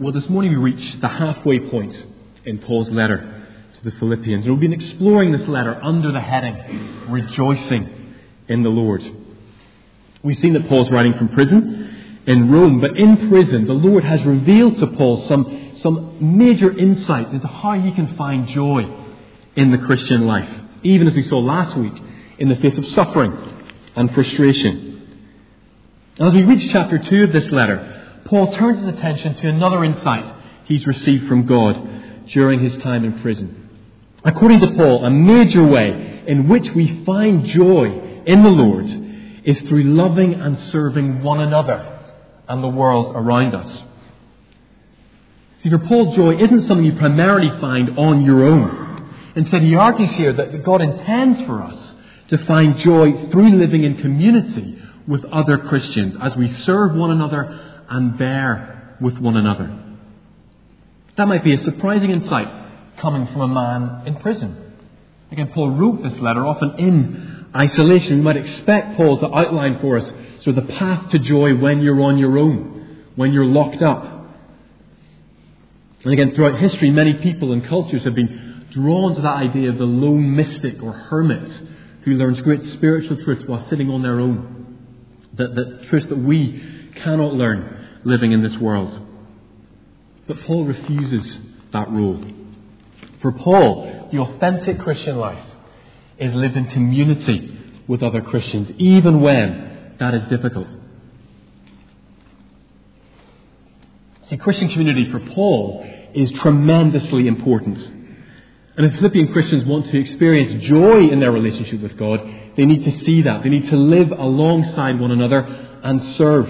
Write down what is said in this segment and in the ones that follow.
Well, this morning we reach the halfway point in Paul's letter to the Philippians. And we've been exploring this letter under the heading, Rejoicing in the Lord. We've seen that Paul's writing from prison in Rome, but in prison, the Lord has revealed to Paul some, some major insights into how he can find joy in the Christian life, even as we saw last week in the face of suffering and frustration. As we reach chapter 2 of this letter, Paul turns his attention to another insight he's received from God during his time in prison. According to Paul, a major way in which we find joy in the Lord is through loving and serving one another and the world around us. See, for Paul, joy isn't something you primarily find on your own. Instead, he argues here that God intends for us to find joy through living in community with other Christians as we serve one another and bear with one another. That might be a surprising insight coming from a man in prison. Again, Paul wrote this letter often in isolation. We might expect Paul to outline for us sort of the path to joy when you're on your own, when you're locked up. And again, throughout history, many people and cultures have been drawn to that idea of the lone mystic or hermit who learns great spiritual truths while sitting on their own that, that truths that we cannot learn living in this world. But Paul refuses that rule. For Paul, the authentic Christian life is lived in community with other Christians, even when that is difficult. See, Christian community for Paul is tremendously important. And if Philippian Christians want to experience joy in their relationship with God, they need to see that. They need to live alongside one another and serve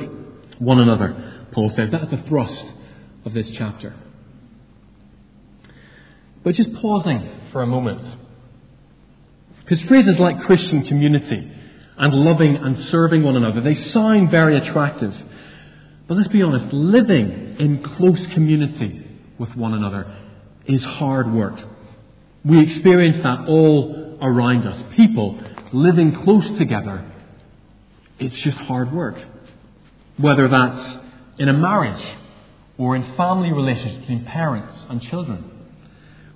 one another, Paul says. That's the thrust of this chapter. But just pausing for a moment. Because phrases like Christian community and loving and serving one another, they sound very attractive. But let's be honest, living in close community with one another is hard work. We experience that all around us. People living close together, it's just hard work. Whether that's in a marriage or in family relationships between parents and children.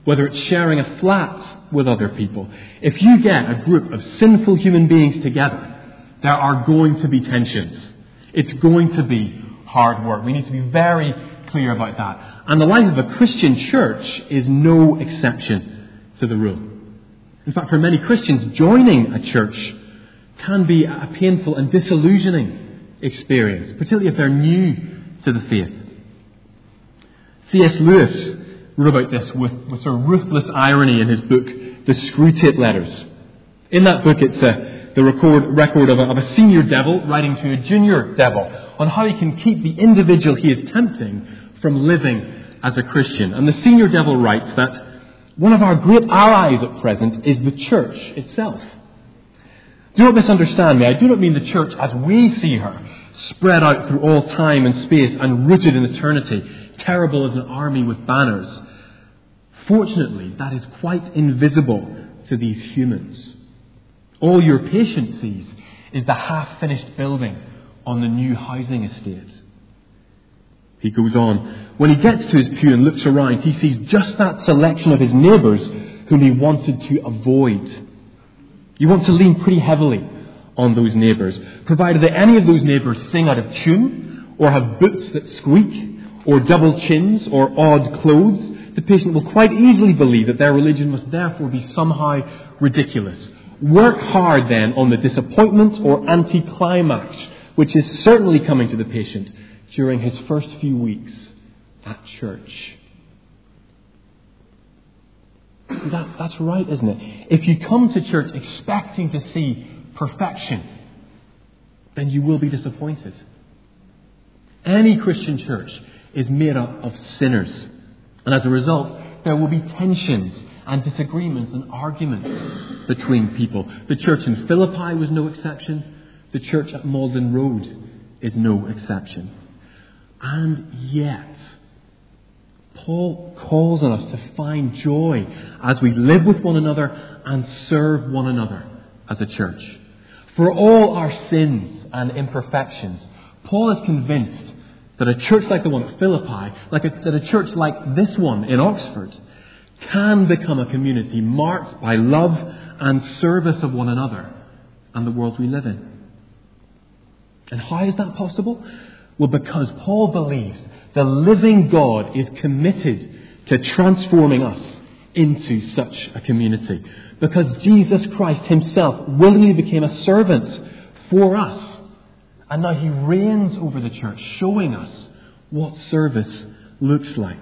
Whether it's sharing a flat with other people. If you get a group of sinful human beings together, there are going to be tensions. It's going to be hard work. We need to be very clear about that. And the life of a Christian church is no exception to the rule. In fact, for many Christians, joining a church can be a painful and disillusioning experience, particularly if they're new to the faith. C.S. Lewis wrote about this with, with sort of ruthless irony in his book, The Screwtape Letters. In that book, it's a, the record, record of, a, of a senior devil writing to a junior devil on how he can keep the individual he is tempting from living as a Christian. And the senior devil writes that one of our great allies at present is the church itself. Do not misunderstand me. I do not mean the church as we see her, spread out through all time and space and rooted in eternity, terrible as an army with banners. Fortunately, that is quite invisible to these humans. All your patient sees is the half finished building on the new housing estate. He goes on. When he gets to his pew and looks around, he sees just that selection of his neighbours whom he wanted to avoid. You want to lean pretty heavily on those neighbours, provided that any of those neighbours sing out of tune, or have boots that squeak, or double chins, or odd clothes. The patient will quite easily believe that their religion must therefore be somehow ridiculous. Work hard then on the disappointment or anticlimax, which is certainly coming to the patient during his first few weeks at church. That, that's right, isn't it? If you come to church expecting to see perfection, then you will be disappointed. Any Christian church is made up of sinners. And as a result, there will be tensions and disagreements and arguments between people. The church in Philippi was no exception. The church at Magdalen Road is no exception. And yet, Paul calls on us to find joy as we live with one another and serve one another as a church. For all our sins and imperfections, Paul is convinced that a church like the one at Philippi, like a, that a church like this one in Oxford, can become a community marked by love and service of one another and the world we live in. And how is that possible? Well, because Paul believes the living God is committed to transforming us into such a community. Because Jesus Christ himself willingly became a servant for us. And now he reigns over the church, showing us what service looks like.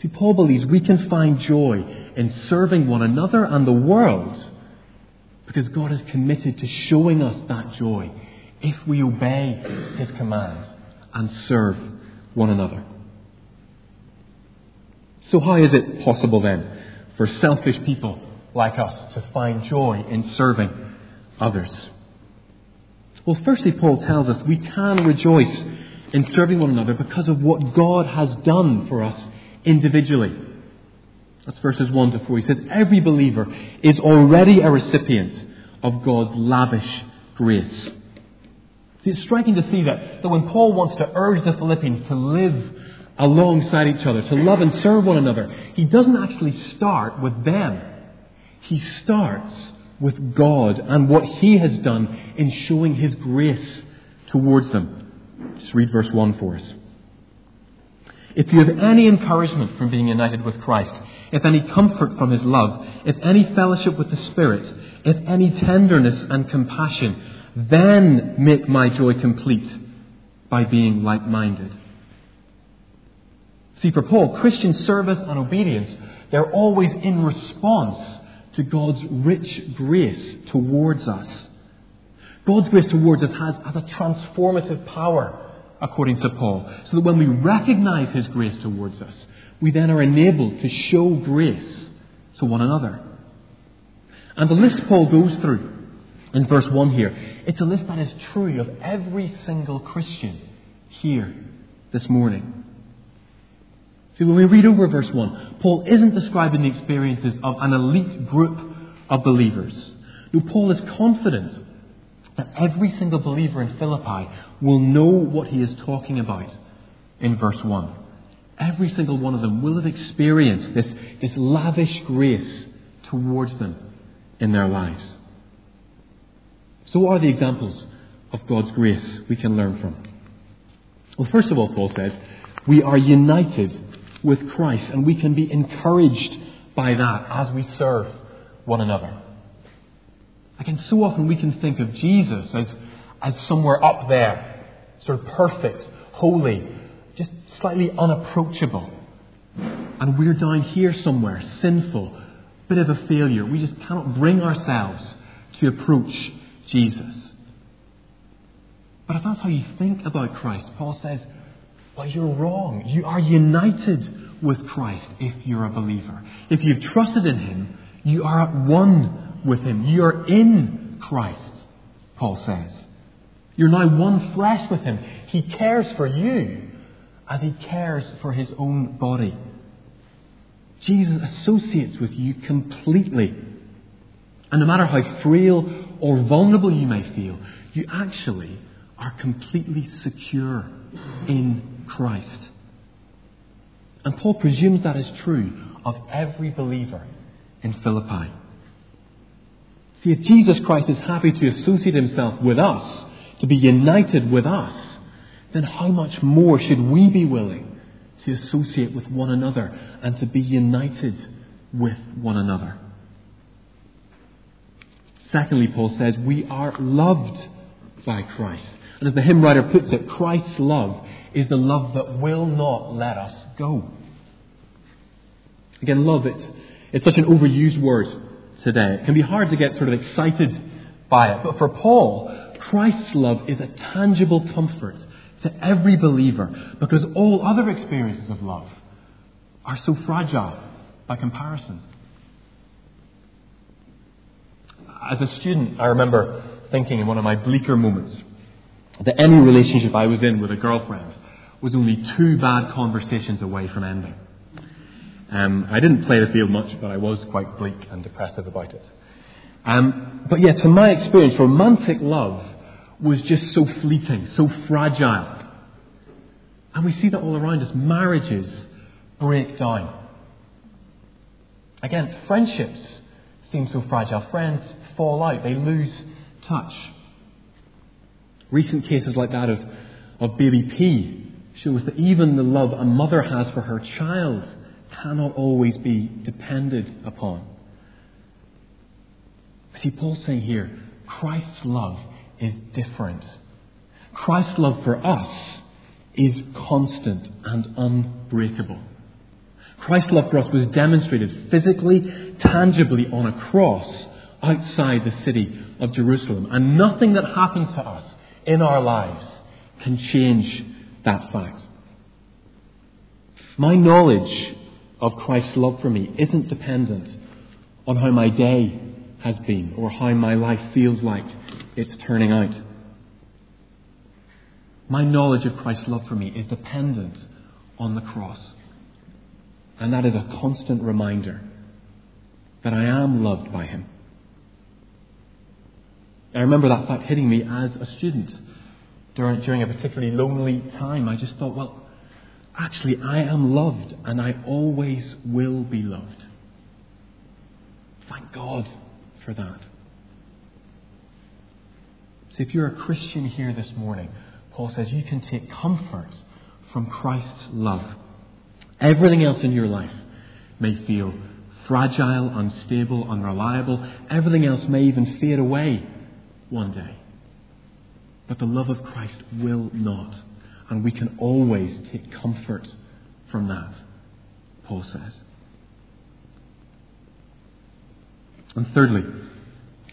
See, Paul believes we can find joy in serving one another and the world because God is committed to showing us that joy if we obey his commands and serve one another. So, how is it possible then for selfish people like us to find joy in serving others? Well, firstly, Paul tells us we can rejoice in serving one another because of what God has done for us individually. That's verses 1 to 4. He says, Every believer is already a recipient of God's lavish grace. See, it's striking to see that, that when Paul wants to urge the Philippians to live alongside each other, to love and serve one another, he doesn't actually start with them. He starts with God and what he has done in showing his grace towards them. Just read verse 1 for us. If you have any encouragement from being united with Christ, if any comfort from his love, if any fellowship with the Spirit, if any tenderness and compassion, then make my joy complete by being like minded. See, for Paul, Christian service and obedience, they're always in response to God's rich grace towards us. God's grace towards us has, has a transformative power, according to Paul, so that when we recognize His grace towards us, we then are enabled to show grace to one another. And the list Paul goes through in verse 1 here, it's a list that is true of every single Christian here this morning. See, when we read over verse 1, Paul isn't describing the experiences of an elite group of believers. No, Paul is confident that every single believer in Philippi will know what he is talking about in verse 1. Every single one of them will have experienced this, this lavish grace towards them in their lives. So, what are the examples of God's grace we can learn from? Well, first of all, Paul says, we are united with Christ, and we can be encouraged by that as we serve one another. Again, so often we can think of Jesus as, as somewhere up there, sort of perfect, holy, just slightly unapproachable. And we're down here somewhere, sinful, bit of a failure. We just cannot bring ourselves to approach Jesus. But if that's how you think about Christ, Paul says, well, you're wrong. You are united with Christ if you're a believer. If you've trusted in Him, you are at one with Him. You are in Christ, Paul says. You're now one flesh with Him. He cares for you as He cares for His own body. Jesus associates with you completely. And no matter how frail or vulnerable you may feel, you actually are completely secure in Christ. And Paul presumes that is true of every believer in Philippi. See, if Jesus Christ is happy to associate himself with us, to be united with us, then how much more should we be willing to associate with one another and to be united with one another? Secondly, Paul says, we are loved by Christ. And as the hymn writer puts it, Christ's love is the love that will not let us go. Again, love, it's, it's such an overused word today. It can be hard to get sort of excited by it. But for Paul, Christ's love is a tangible comfort to every believer because all other experiences of love are so fragile by comparison. As a student, I remember thinking in one of my bleaker moments that any relationship I was in with a girlfriend was only two bad conversations away from ending. Um, I didn't play the field much, but I was quite bleak and depressive about it. Um, but yeah, to my experience, romantic love was just so fleeting, so fragile. And we see that all around us. Marriages break down. Again, friendships seem so fragile. Friends fall out, they lose touch. Recent cases like that of, of baby P shows that even the love a mother has for her child cannot always be depended upon. See, Paul's saying here, Christ's love is different. Christ's love for us is constant and unbreakable. Christ's love for us was demonstrated physically, tangibly on a cross outside the city of Jerusalem. And nothing that happens to us in our lives can change that fact. My knowledge of Christ's love for me isn't dependent on how my day has been or how my life feels like it's turning out. My knowledge of Christ's love for me is dependent on the cross. And that is a constant reminder that I am loved by Him. I remember that fact hitting me as a student during, during a particularly lonely time. I just thought, well, actually, I am loved and I always will be loved. Thank God for that. So if you're a Christian here this morning, Paul says you can take comfort from Christ's love. Everything else in your life may feel fragile, unstable, unreliable. Everything else may even fade away one day. But the love of Christ will not. And we can always take comfort from that, Paul says. And thirdly,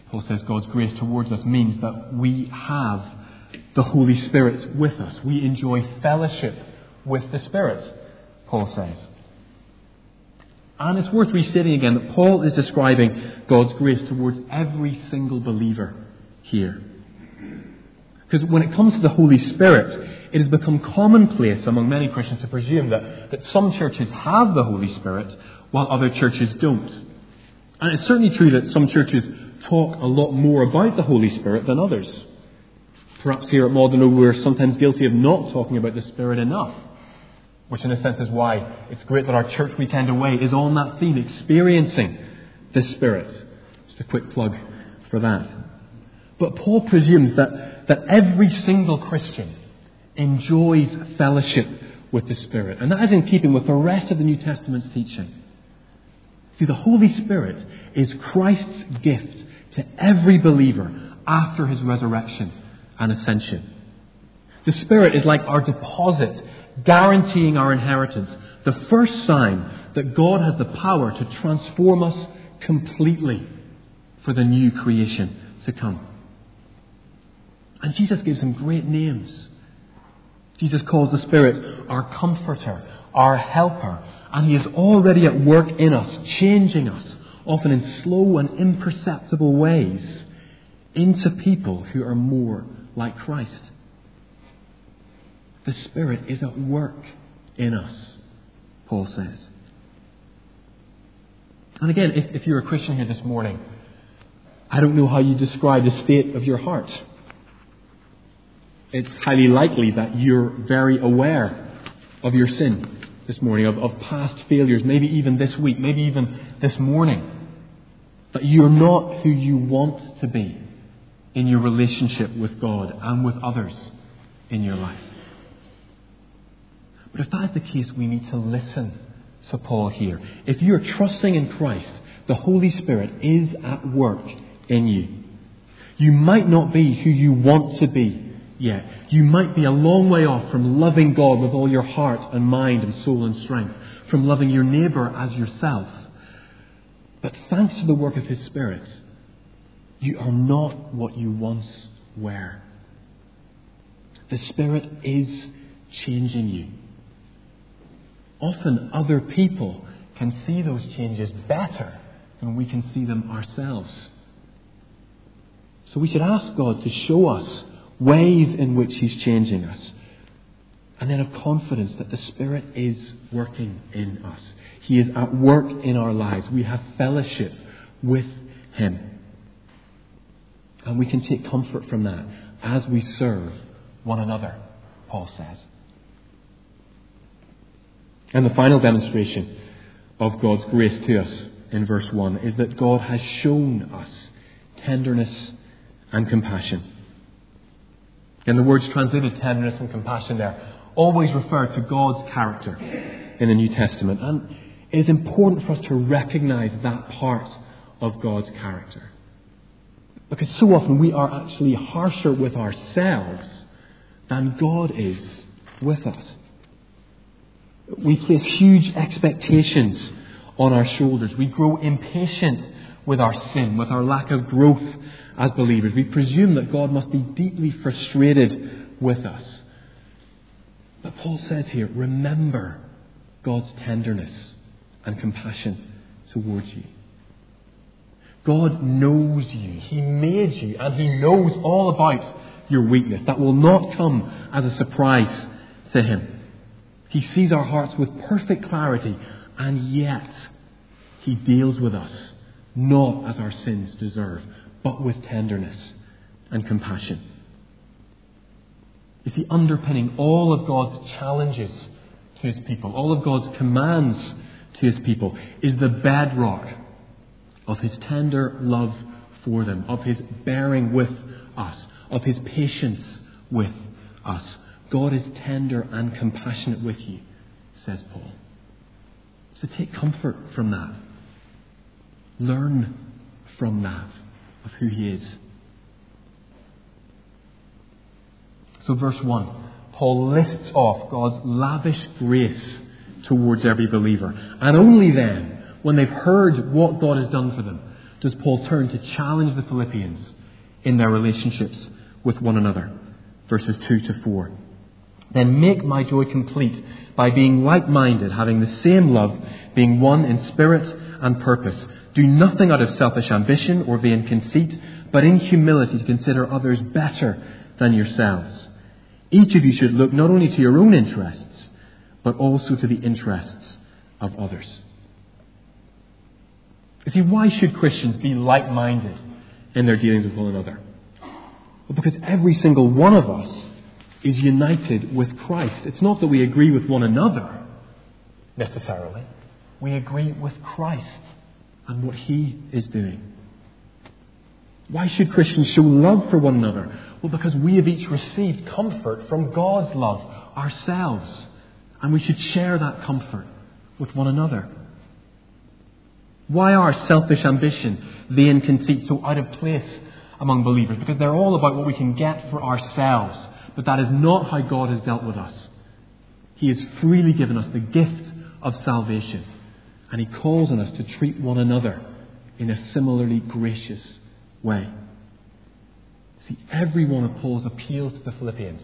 Paul says God's grace towards us means that we have the Holy Spirit with us. We enjoy fellowship with the Spirit, Paul says. And it's worth restating again that Paul is describing God's grace towards every single believer here. Because when it comes to the Holy Spirit, it has become commonplace among many Christians to presume that, that some churches have the Holy Spirit while other churches don't. And it's certainly true that some churches talk a lot more about the Holy Spirit than others. Perhaps here at Magdalen Road we're sometimes guilty of not talking about the Spirit enough. Which in a sense is why it's great that our church weekend away is on that theme, experiencing the Spirit. Just a quick plug for that. But Paul presumes that, that every single Christian enjoys fellowship with the Spirit. And that is in keeping with the rest of the New Testament's teaching. See, the Holy Spirit is Christ's gift to every believer after his resurrection and ascension. The Spirit is like our deposit, guaranteeing our inheritance, the first sign that God has the power to transform us completely for the new creation to come. And Jesus gives him great names. Jesus calls the Spirit our comforter, our helper, and He is already at work in us, changing us, often in slow and imperceptible ways, into people who are more like Christ. The Spirit is at work in us, Paul says. And again, if, if you're a Christian here this morning, I don't know how you describe the state of your heart. It's highly likely that you're very aware of your sin this morning, of, of past failures, maybe even this week, maybe even this morning. That you're not who you want to be in your relationship with God and with others in your life. But if that is the case, we need to listen to Paul here. If you're trusting in Christ, the Holy Spirit is at work in you. You might not be who you want to be yet. You might be a long way off from loving God with all your heart and mind and soul and strength, from loving your neighbour as yourself. But thanks to the work of His Spirit, you are not what you once were. The Spirit is changing you. Often other people can see those changes better than we can see them ourselves. So we should ask God to show us ways in which He's changing us. And then of confidence that the Spirit is working in us. He is at work in our lives. We have fellowship with Him. And we can take comfort from that as we serve one another, Paul says. And the final demonstration of God's grace to us in verse 1 is that God has shown us tenderness and compassion. And the words translated tenderness and compassion there always refer to God's character in the New Testament. And it is important for us to recognize that part of God's character. Because so often we are actually harsher with ourselves than God is with us. We place huge expectations on our shoulders. We grow impatient with our sin, with our lack of growth as believers. We presume that God must be deeply frustrated with us. But Paul says here, remember God's tenderness and compassion towards you. God knows you. He made you, and He knows all about your weakness. That will not come as a surprise to Him. He sees our hearts with perfect clarity, and yet He deals with us not as our sins deserve, but with tenderness and compassion. You see, underpinning all of God's challenges to His people, all of God's commands to His people, is the bedrock of His tender love for them, of His bearing with us, of His patience with us. God is tender and compassionate with you, says Paul. So take comfort from that. Learn from that of who He is. So, verse 1, Paul lists off God's lavish grace towards every believer. And only then, when they've heard what God has done for them, does Paul turn to challenge the Philippians in their relationships with one another. Verses 2 to 4. Then make my joy complete by being like minded, having the same love, being one in spirit and purpose. Do nothing out of selfish ambition or vain conceit, but in humility to consider others better than yourselves. Each of you should look not only to your own interests, but also to the interests of others. You see, why should Christians be like minded in their dealings with one another? Well, because every single one of us is united with Christ. It's not that we agree with one another necessarily, we agree with Christ and what He is doing. Why should Christians show love for one another? Well, because we have each received comfort from God's love ourselves, and we should share that comfort with one another. Why are selfish ambition, vain conceit so out of place among believers? Because they're all about what we can get for ourselves. But that is not how God has dealt with us. He has freely given us the gift of salvation. And He calls on us to treat one another in a similarly gracious way. See, every one of Paul's appeals to the Philippians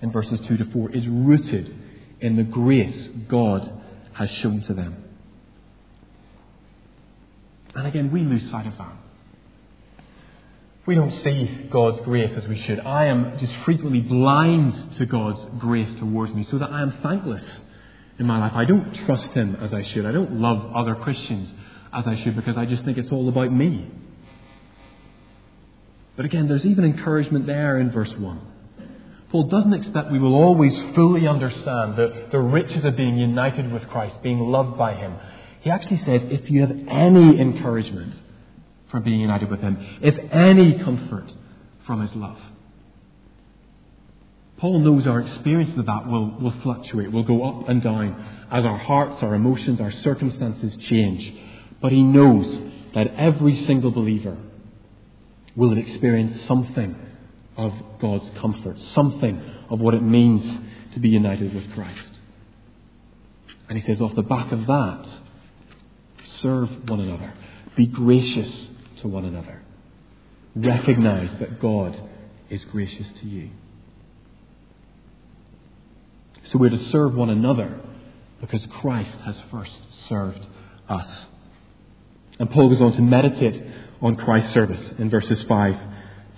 in verses 2 to 4 is rooted in the grace God has shown to them. And again, we lose sight of that. We don't see God's grace as we should. I am just frequently blind to God's grace towards me so that I am thankless in my life. I don't trust Him as I should. I don't love other Christians as I should because I just think it's all about me. But again, there's even encouragement there in verse 1. Paul doesn't expect we will always fully understand the, the riches of being united with Christ, being loved by Him. He actually says, if you have any encouragement from being united with Him, if any comfort from His love. Paul knows our experiences of that will, will fluctuate, will go up and down as our hearts, our emotions, our circumstances change. But he knows that every single believer will experience something of God's comfort, something of what it means to be united with Christ. And he says, off the back of that, serve one another, be gracious to one another, recognize that God is gracious to you. So we're to serve one another because Christ has first served us. And Paul goes on to meditate on Christ's service in verses 5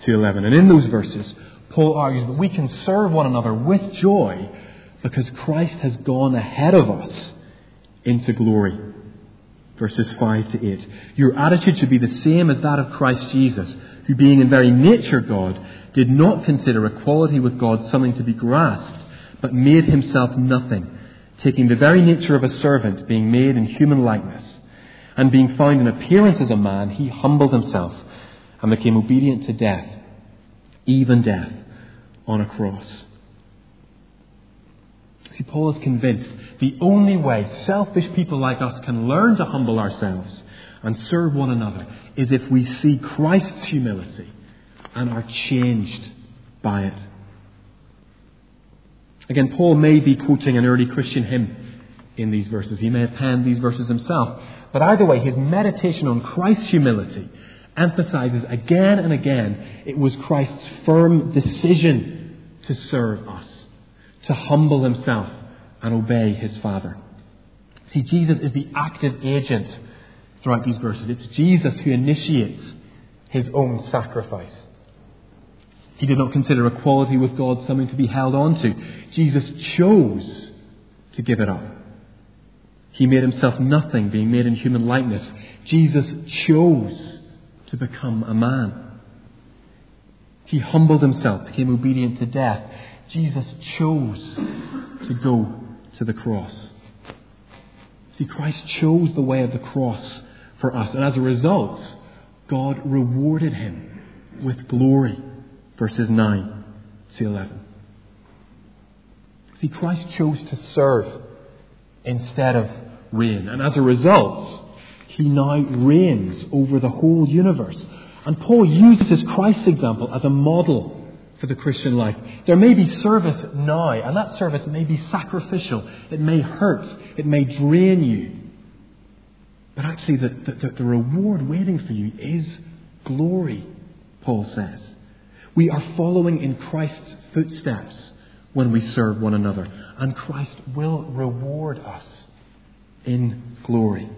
to 11. And in those verses, Paul argues that we can serve one another with joy because Christ has gone ahead of us into glory. Verses 5 to 8. Your attitude should be the same as that of Christ Jesus, who being in very nature God, did not consider equality with God something to be grasped, but made himself nothing, taking the very nature of a servant, being made in human likeness, and being found in appearance as a man, he humbled himself and became obedient to death, even death on a cross. See, Paul is convinced the only way selfish people like us can learn to humble ourselves and serve one another is if we see Christ's humility and are changed by it. Again, Paul may be quoting an early Christian hymn in these verses. He may have penned these verses himself. But either way, his meditation on Christ's humility emphasizes again and again it was Christ's firm decision to serve us, to humble himself and obey his Father. See, Jesus is the active agent throughout these verses. It's Jesus who initiates his own sacrifice. He did not consider equality with God something to be held on to. Jesus chose to give it up. He made himself nothing, being made in human likeness. Jesus chose to become a man. He humbled himself, became obedient to death. Jesus chose to go to the cross. See, Christ chose the way of the cross for us, and as a result, God rewarded him with glory verses 9 to 11. See, Christ chose to serve instead of reign, and as a result, he now reigns over the whole universe. And Paul uses his Christ's example as a model for the Christian life. There may be service now, and that service may be sacrificial. It may hurt. It may drain you. But actually, the, the, the reward waiting for you is glory, Paul says. We are following in Christ's footsteps when we serve one another, and Christ will reward us in glory.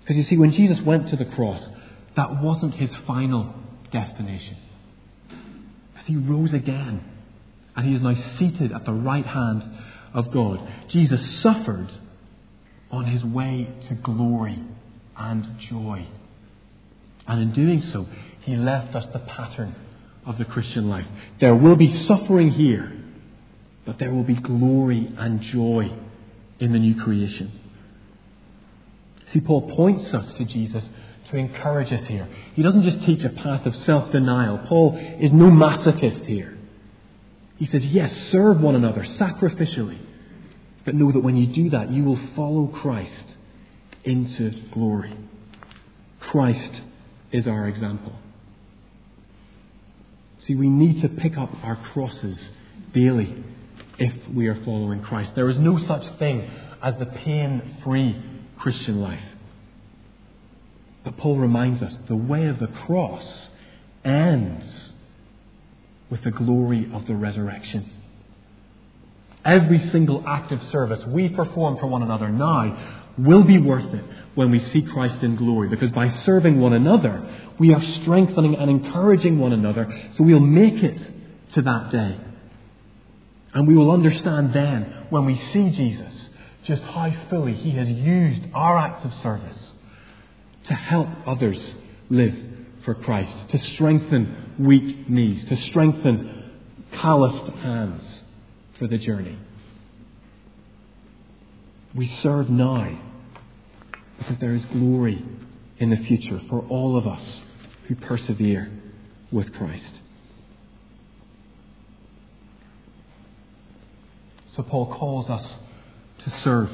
Because you see, when Jesus went to the cross, that wasn't his final destination. As he rose again, and he is now seated at the right hand of God. Jesus suffered on his way to glory and joy. And in doing so, he left us the pattern of the Christian life. There will be suffering here, but there will be glory and joy in the new creation. See, Paul points us to Jesus to encourage us here. He doesn't just teach a path of self denial. Paul is no masochist here. He says, yes, serve one another sacrificially, but know that when you do that, you will follow Christ into glory. Christ is our example. See, we need to pick up our crosses daily if we are following Christ. There is no such thing as the pain free Christian life. But Paul reminds us the way of the cross ends with the glory of the resurrection. Every single act of service we perform for one another now will be worth it when we see Christ in glory. Because by serving one another, we are strengthening and encouraging one another so we'll make it to that day. And we will understand then, when we see Jesus, just how fully He has used our acts of service to help others live for Christ, to strengthen weak knees, to strengthen calloused hands for the journey. We serve now because there is glory in the future for all of us who persevere with Christ. So Paul calls us to serve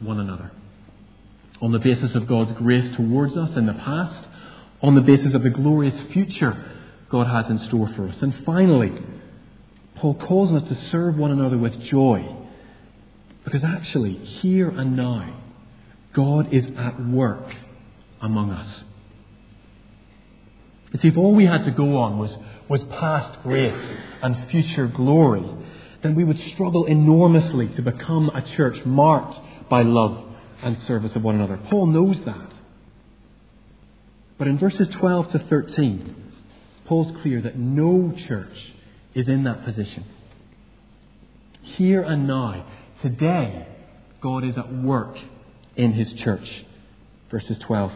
one another on the basis of God's grace towards us in the past, on the basis of the glorious future God has in store for us. And finally, Paul calls us to serve one another with joy. Because actually, here and now, God is at work among us. You see, if all we had to go on was, was past grace and future glory, then we would struggle enormously to become a church marked by love and service of one another. Paul knows that. But in verses 12 to 13, Paul's clear that no church is in that position. Here and now, today, God is at work in his church. Verses 12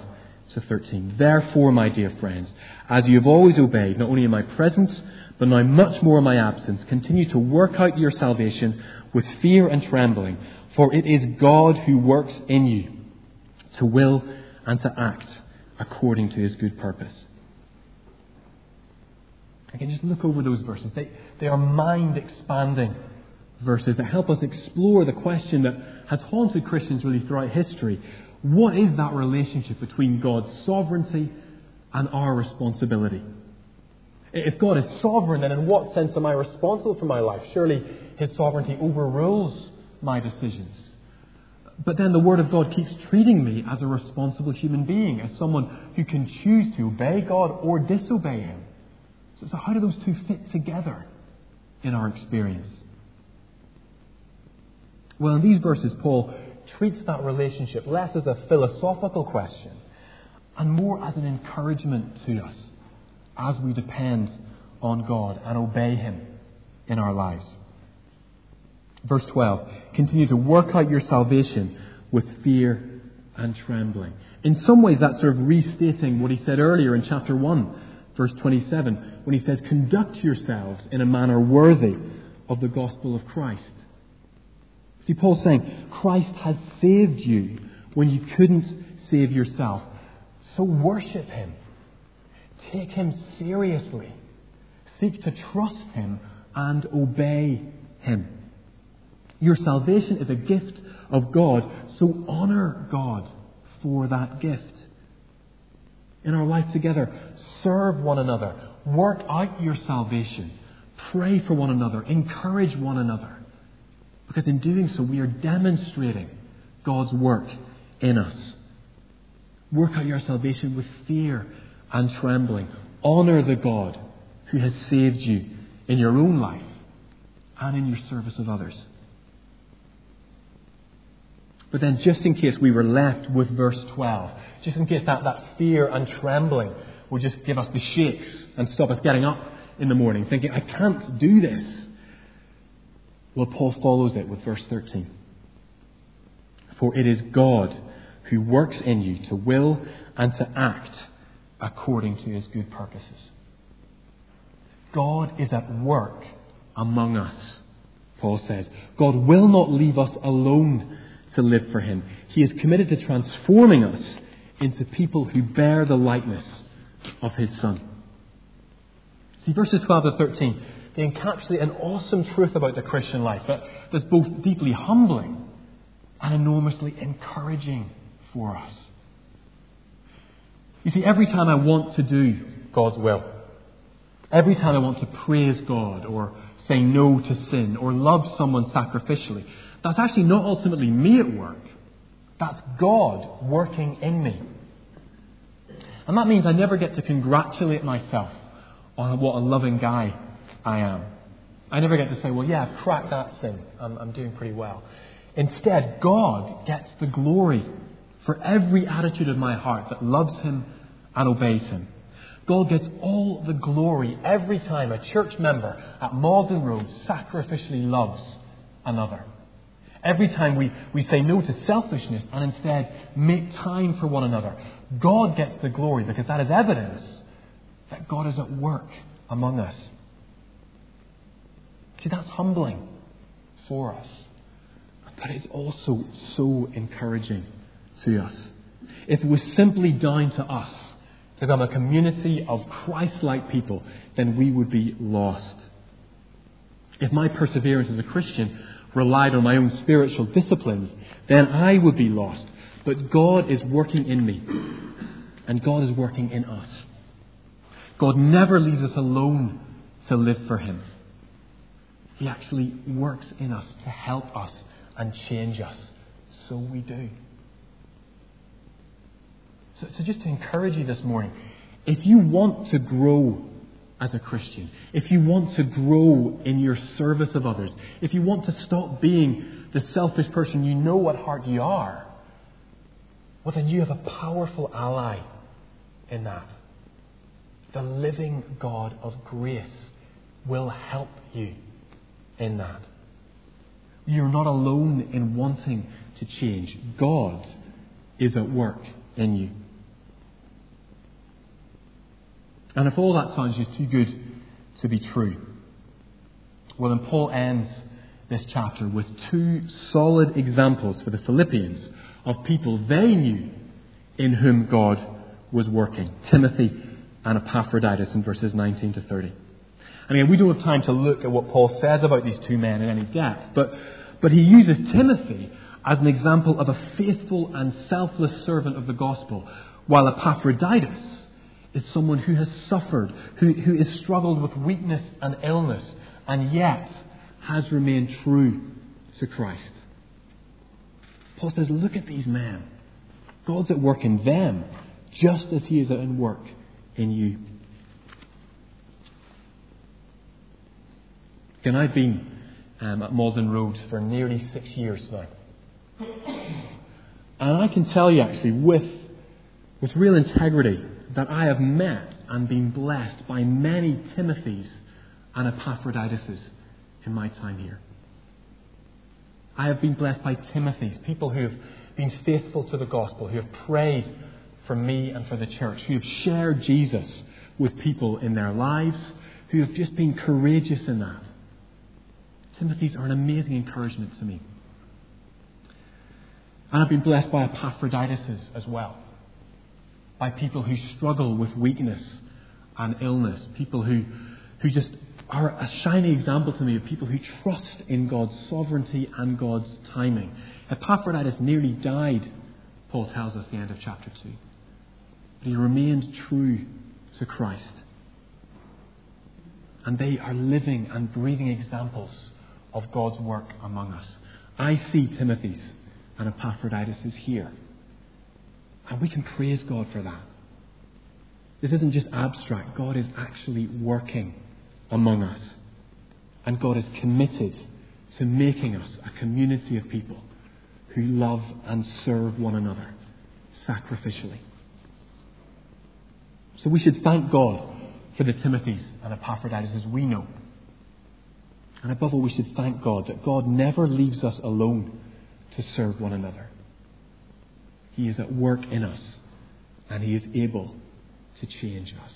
to 13. Therefore, my dear friends, as you have always obeyed, not only in my presence, but now much more in my absence, continue to work out your salvation with fear and trembling, for it is God who works in you to will and to act according to his good purpose. Again, just look over those verses. They, they are mind expanding verses that help us explore the question that has haunted Christians really throughout history. What is that relationship between God's sovereignty and our responsibility? If God is sovereign, then in what sense am I responsible for my life? Surely His sovereignty overrules my decisions. But then the Word of God keeps treating me as a responsible human being, as someone who can choose to obey God or disobey Him. So, so how do those two fit together in our experience? Well, in these verses, Paul treats that relationship less as a philosophical question and more as an encouragement to us as we depend on God and obey Him in our lives. Verse 12 continue to work out your salvation with fear and trembling. In some ways, that's sort of restating what he said earlier in chapter 1, verse 27, when he says, Conduct yourselves in a manner worthy of the gospel of Christ. See, Paul's saying, Christ has saved you when you couldn't save yourself. So worship him. Take him seriously. Seek to trust him and obey him. Your salvation is a gift of God, so honor God for that gift. In our life together, serve one another, work out your salvation, pray for one another, encourage one another. Because in doing so, we are demonstrating God's work in us. Work out your salvation with fear and trembling. Honor the God who has saved you in your own life and in your service of others. But then, just in case we were left with verse 12, just in case that, that fear and trembling would just give us the shakes and stop us getting up in the morning, thinking, I can't do this. Well, Paul follows it with verse 13. For it is God who works in you to will and to act according to his good purposes. God is at work among us, Paul says. God will not leave us alone to live for him. He is committed to transforming us into people who bear the likeness of his Son. See, verses 12 to 13, they encapsulate an awesome truth about the Christian life that's both deeply humbling and enormously encouraging for us. You see, every time I want to do God's will, every time I want to praise God or say no to sin or love someone sacrificially, that's actually not ultimately me at work. That's God working in me. And that means I never get to congratulate myself on what a loving guy I am. I never get to say, well, yeah, I've cracked that sin. I'm, I'm doing pretty well. Instead, God gets the glory for every attitude of my heart that loves Him and obeys Him. God gets all the glory every time a church member at Magdalen Road sacrificially loves another. Every time we, we say no to selfishness and instead make time for one another, God gets the glory because that is evidence that God is at work among us. See, that's humbling for us. But it's also so encouraging to us. If it was simply down to us to become a community of Christ like people, then we would be lost. If my perseverance as a Christian relied on my own spiritual disciplines, then I would be lost. But God is working in me, and God is working in us. God never leaves us alone to live for Him. He actually works in us to help us and change us. So we do. So, so just to encourage you this morning, if you want to grow as a Christian, if you want to grow in your service of others, if you want to stop being the selfish person you know at heart you are, well, then you have a powerful ally in that. The living God of grace will help you in that. You're not alone in wanting to change. God is at work in you. And if all that sounds just too good to be true. Well, then Paul ends this chapter with two solid examples for the Philippians of people they knew in whom God was working Timothy and Epaphroditus in verses 19 to 30. And again, we don't have time to look at what Paul says about these two men in any depth, but, but he uses Timothy as an example of a faithful and selfless servant of the gospel, while Epaphroditus is someone who has suffered, who, who has struggled with weakness and illness, and yet has remained true to Christ. Paul says, Look at these men. God's at work in them just as He is at work in you. And I've been um, at Magdalen Road for nearly six years now. And I can tell you actually with, with real integrity that I have met and been blessed by many Timothys and Epaphroditus in my time here. I have been blessed by Timothys, people who have been faithful to the gospel, who have prayed for me and for the church, who have shared Jesus with people in their lives, who have just been courageous in that. Timothys are an amazing encouragement to me. And I've been blessed by Epaphroditus as well, by people who struggle with weakness and illness, people who, who just are a shining example to me of people who trust in God's sovereignty and God's timing. Epaphroditus nearly died, Paul tells us at the end of chapter 2. But he remained true to Christ. And they are living and breathing examples of God's work among us. I see Timothy's and Epaphroditus is here. And we can praise God for that. This isn't just abstract. God is actually working among us. And God is committed to making us a community of people who love and serve one another sacrificially. So we should thank God for the Timothys and Epaphroditus as we know. And above all, we should thank God that God never leaves us alone to serve one another. He is at work in us, and He is able to change us.